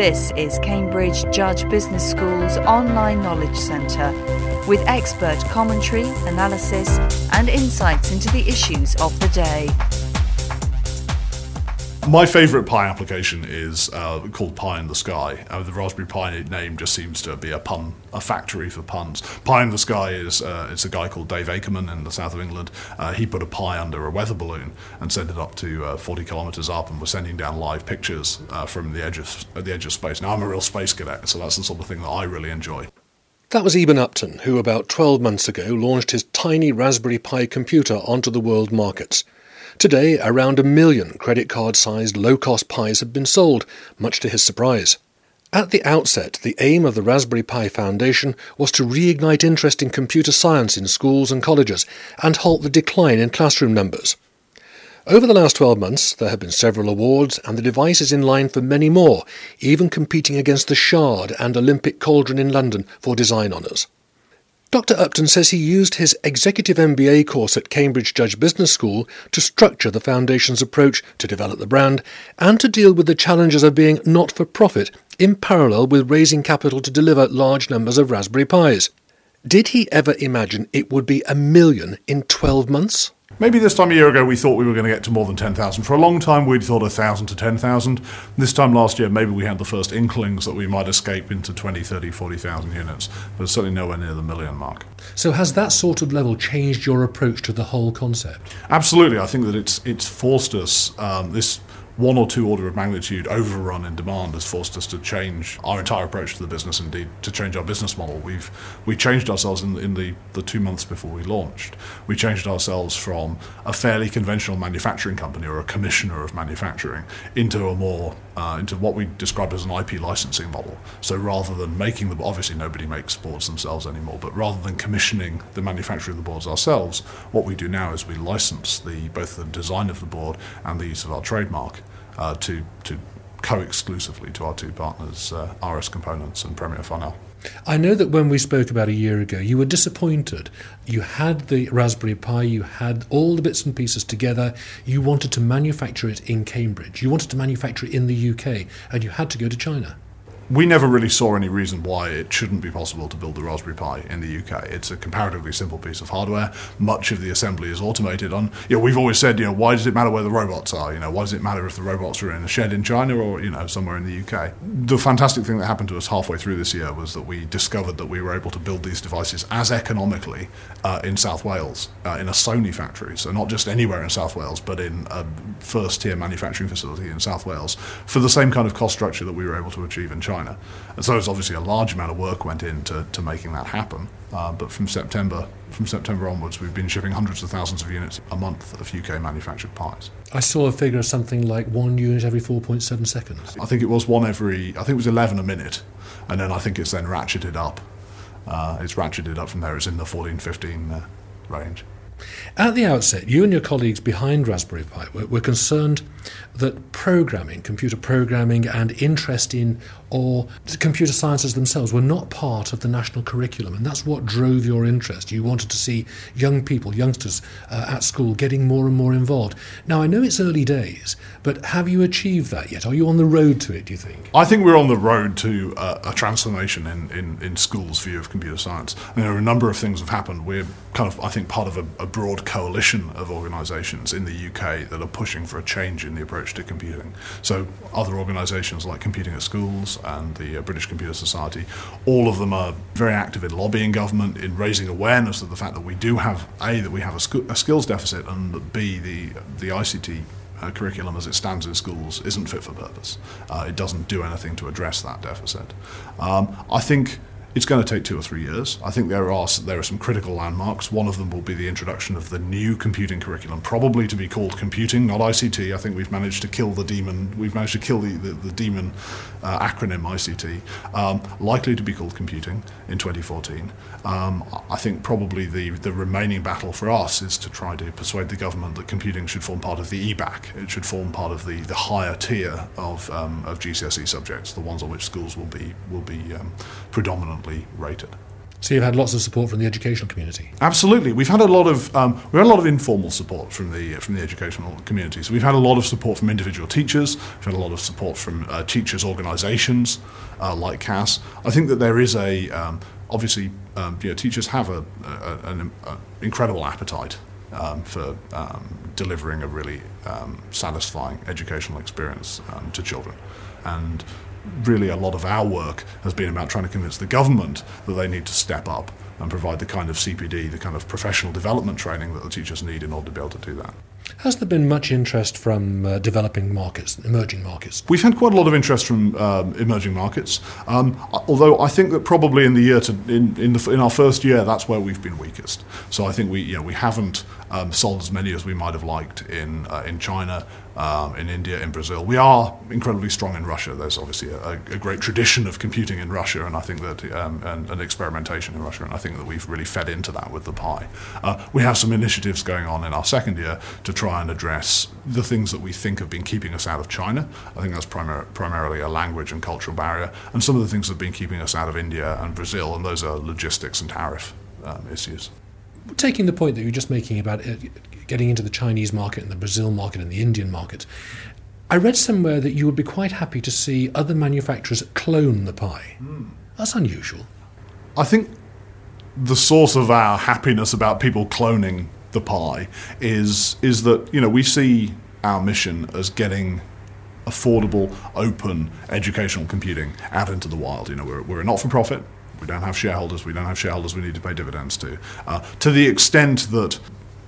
This is Cambridge Judge Business School's online knowledge centre with expert commentary, analysis, and insights into the issues of the day. My favourite Pi application is uh, called Pi in the Sky. Uh, the Raspberry Pi name just seems to be a pun, a factory for puns. Pi in the Sky is uh, it's a guy called Dave Akerman in the south of England. Uh, he put a Pi under a weather balloon and sent it up to uh, 40 kilometres up, and was sending down live pictures uh, from the edge of the edge of space. Now I'm a real space cadet, so that's the sort of thing that I really enjoy. That was Eben Upton, who about 12 months ago launched his tiny Raspberry Pi computer onto the world markets. Today, around a million credit card sized low cost Pis have been sold, much to his surprise. At the outset, the aim of the Raspberry Pi Foundation was to reignite interest in computer science in schools and colleges and halt the decline in classroom numbers. Over the last 12 months, there have been several awards, and the device is in line for many more, even competing against the Shard and Olympic Cauldron in London for design honours. Dr. Upton says he used his executive MBA course at Cambridge Judge Business School to structure the Foundation's approach to develop the brand and to deal with the challenges of being not for profit in parallel with raising capital to deliver large numbers of Raspberry Pis. Did he ever imagine it would be a million in 12 months? Maybe this time a year ago we thought we were going to get to more than 10,000. For a long time we'd thought 1,000 to 10,000. This time last year maybe we had the first inklings that we might escape into 20, 30, 40,000 units, but certainly nowhere near the million mark. So has that sort of level changed your approach to the whole concept? Absolutely. I think that it's it's forced us um, this one or two order of magnitude overrun in demand has forced us to change our entire approach to the business, indeed to change our business model. We've we changed ourselves in, in the, the two months before we launched. We changed ourselves from a fairly conventional manufacturing company or a commissioner of manufacturing into a more uh, into what we describe as an IP licensing model. So rather than making the obviously nobody makes boards themselves anymore, but rather than commissioning the manufacture of the boards ourselves, what we do now is we license the both the design of the board and the use of our trademark uh, to to co-exclusively to our two partners, uh, RS Components and Premier Farnell. I know that when we spoke about a year ago, you were disappointed. You had the Raspberry Pi, you had all the bits and pieces together. You wanted to manufacture it in Cambridge. You wanted to manufacture it in the UK, and you had to go to China we never really saw any reason why it shouldn't be possible to build the Raspberry Pi in the UK. It's a comparatively simple piece of hardware. Much of the assembly is automated. On, you know, we've always said, you know, why does it matter where the robots are? You know, why does it matter if the robots are in a shed in China or you know somewhere in the UK? The fantastic thing that happened to us halfway through this year was that we discovered that we were able to build these devices as economically uh, in South Wales uh, in a Sony factory. So not just anywhere in South Wales, but in a first-tier manufacturing facility in South Wales for the same kind of cost structure that we were able to achieve in China. China. And so it's obviously a large amount of work went into to making that happen. Uh, but from September, from September onwards, we've been shipping hundreds of thousands of units a month of UK manufactured Pis. I saw a figure of something like one unit every 4.7 seconds. I think it was one every, I think it was 11 a minute. And then I think it's then ratcheted up. Uh, it's ratcheted up from there. It's in the 14, 15 uh, range. At the outset, you and your colleagues behind Raspberry Pi were, were concerned that programming, computer programming, and interest in or computer sciences themselves were not part of the national curriculum, and that's what drove your interest. You wanted to see young people, youngsters uh, at school getting more and more involved. Now, I know it's early days, but have you achieved that yet? Are you on the road to it, do you think? I think we're on the road to uh, a transformation in, in, in schools' view of computer science. There are a number of things have happened. We're kind of, I think, part of a, a broad coalition of organisations in the UK that are pushing for a change in the approach to computing. So, other organisations like Computing at Schools, and the uh, British Computer Society. All of them are very active in lobbying government, in raising awareness of the fact that we do have a that we have a, sc- a skills deficit, and that b the the ICT uh, curriculum as it stands in schools isn't fit for purpose. Uh, it doesn't do anything to address that deficit. Um, I think it's going to take two or three years. I think there are there are some critical landmarks. One of them will be the introduction of the new computing curriculum, probably to be called computing, not ICT. I think we've managed to kill the demon. We've managed to kill the the, the demon uh, acronym ICT. Um, likely to be called computing in 2014. Um, I think probably the the remaining battle for us is to try to persuade the government that computing should form part of the EBacc. It should form part of the, the higher tier of um, of GCSE subjects, the ones on which schools will be will be um, rated. So you've had lots of support from the educational community. Absolutely, we've had a lot of um, we've had a lot of informal support from the from the educational community. So we've had a lot of support from individual teachers. We've had a lot of support from uh, teachers' organisations uh, like CAS. I think that there is a um, obviously um, you know, teachers have a, a, an a incredible appetite um, for um, delivering a really um, satisfying educational experience um, to children. And really, a lot of our work has been about trying to convince the government that they need to step up and provide the kind of CPD, the kind of professional development training that the teachers need in order to be able to do that. Has there been much interest from uh, developing markets, emerging markets? We've had quite a lot of interest from um, emerging markets, um, although I think that probably in the year to in in, the, in, our first year, that's where we've been weakest. So I think we you know we haven't um, sold as many as we might have liked in uh, in China um, in India, in Brazil. We are incredibly strong in Russia. There's obviously a, a great tradition of computing in Russia, and I think that um, and, and, experimentation in Russia, and I think that we've really fed into that with the Pi. Uh, we have some initiatives going on in our second year to try and address the things that we think have been keeping us out of China. I think that's primar- primarily a language and cultural barrier, and some of the things that have been keeping us out of India and Brazil, and those are logistics and tariff um, issues. Taking the point that you're just making about getting into the Chinese market and the Brazil market and the Indian market. I read somewhere that you would be quite happy to see other manufacturers clone the Pi. Mm. That's unusual. I think the source of our happiness about people cloning the Pi is is that you know we see our mission as getting affordable, open educational computing out into the wild. You know, we're, we're a not-for-profit. We don't have shareholders. We don't have shareholders we need to pay dividends to. Uh, to the extent that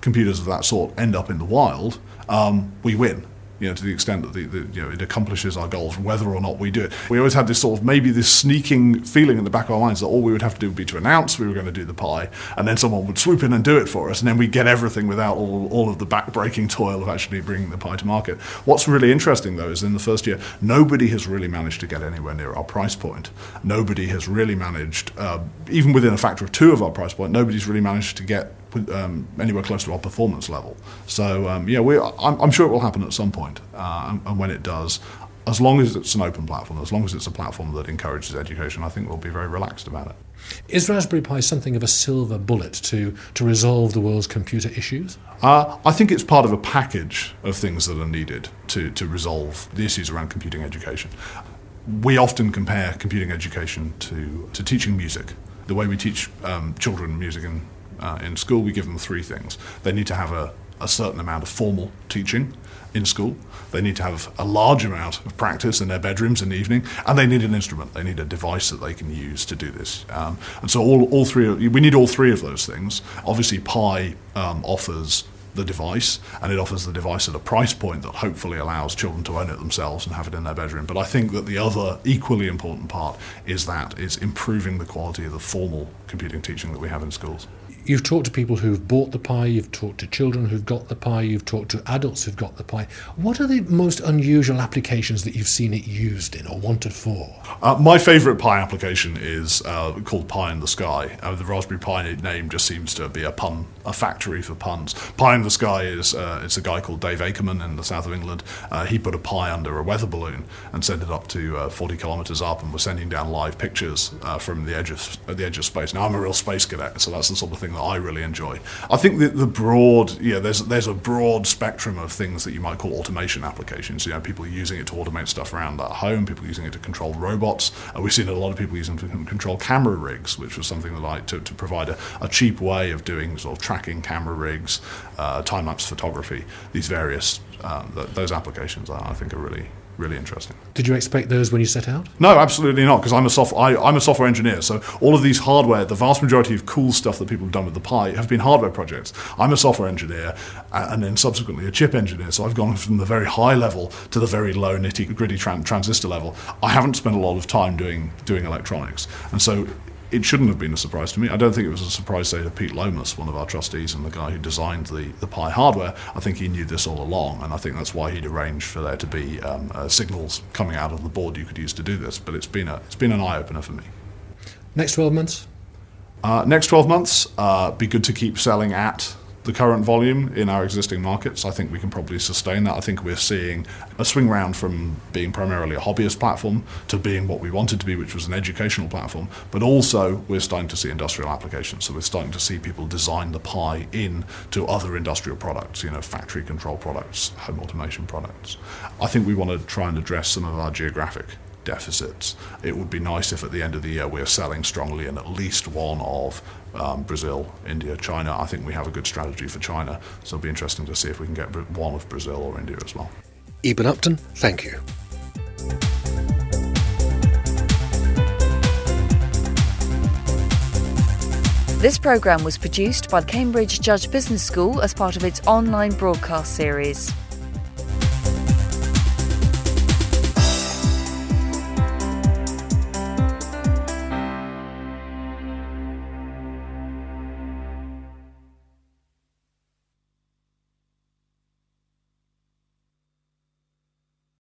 computers of that sort end up in the wild, um, we win you know, to the extent that the, the, you know, it accomplishes our goals, whether or not we do it. We always had this sort of maybe this sneaking feeling in the back of our minds that all we would have to do would be to announce we were going to do the Pi, and then someone would swoop in and do it for us, and then we'd get everything without all, all of the back-breaking toil of actually bringing the Pi to market. What's really interesting, though, is in the first year, nobody has really managed to get anywhere near our price point. Nobody has really managed, uh, even within a factor of two of our price point, nobody's really managed to get um, anywhere close to our performance level. So um, yeah, we, I'm, I'm, sure it will happen at some point, uh, and, and, when it does, as long as it's an open platform, as long as it's a platform that encourages education, I think we'll be very relaxed about it. Is Raspberry Pi something of a silver bullet to, to resolve the world's computer issues? Uh, I think it's part of a package of things that are needed to, to resolve the issues around computing education. We often compare computing education to, to teaching music. The way we teach um, children music in uh, in school, we give them three things. They need to have a, a certain amount of formal teaching in school. They need to have a large amount of practice in their bedrooms in the evening, and they need an instrument. They need a device that they can use to do this. Um, and so, all, all three, we need all three of those things. Obviously, Pi um, offers the device, and it offers the device at a price point that hopefully allows children to own it themselves and have it in their bedroom. But I think that the other equally important part is that is improving the quality of the formal computing teaching that we have in schools you've talked to people who've bought the Pi, you've talked to children who've got the Pi, you've talked to adults who've got the Pi. What are the most unusual applications that you've seen it used in or wanted for? Uh, my favourite Pi application is uh, called Pi in the Sky. Uh, the Raspberry Pi name just seems to be a pun, a factory for puns. Pi in the Sky is uh, it's a guy called Dave Akerman in the south of England. Uh, he put a Pi under a weather balloon and sent it up to uh, 40 kilometres up and was sending down live pictures from the edge of the edge of space. Now I'm a real space cadet, so that's the sort of thing that I really enjoy. I think the broad, yeah, there's there's a broad spectrum of things that you might call automation applications. You know, people using it to automate stuff around at home, people using it to control robots. Uh, we've seen a lot of people using it to control camera rigs, which was something that I to, to provide a, a, cheap way of doing sort of tracking camera rigs, uh, time lapse photography. These various um, th- those applications, I, I think, are really really interesting. Did you expect those when you set out? No, absolutely not, because I'm a soft, I, am a software engineer. So all of these hardware, the vast majority of cool stuff that people have done with the Pi have been hardware projects. I'm a software engineer, and then subsequently a chip engineer. So I've gone from the very high level to the very low nitty gritty tran- transistor level. I haven't spent a lot of time doing doing electronics, and so it shouldn't have been a surprise to me. I don't think it was a surprise, say, to Pete Lomas, one of our trustees and the guy who designed the, the Pi hardware. I think he knew this all along, and I think that's why he'd arranged for there to be um, uh, signals coming out of the board you could use to do this. But it's been, a, it's been an eye opener for me. Next 12 months? Uh, next 12 months, uh, be good to keep selling at the current volume in our existing markets. I think we can probably sustain that. I think we're seeing a swing round from being primarily a hobbyist platform to being what we wanted to be, which was an educational platform. But also, we're starting to see industrial applications. So we're starting to see people design the Pi in to other industrial products, you know, factory control products, home automation products. I think we want to try and address some of our geographic deficits. It would be nice if at the end of the year we're selling strongly in at least one of um, Brazil, India, China. I think we have a good strategy for China, so it'll be interesting to see if we can get one of Brazil or India as well. Eben Upton, thank you. This programme was produced by the Cambridge Judge Business School as part of its online broadcast series.